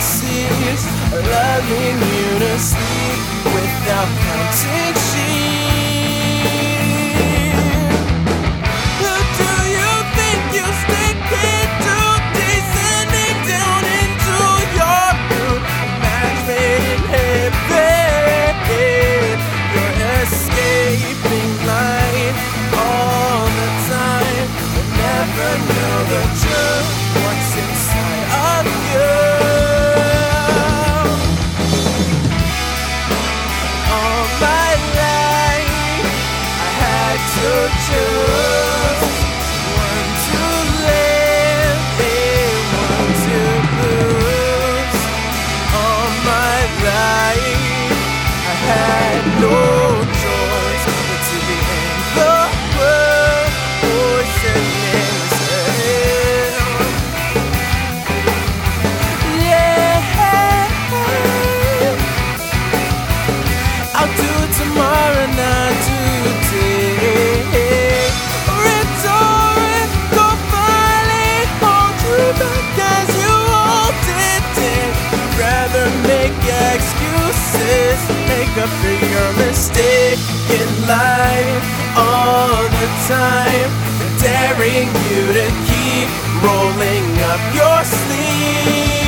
Sees loving you to sleep without counting sheep. choo choo. make a bigger mistake in life all the time. Daring you to keep rolling up your sleeve.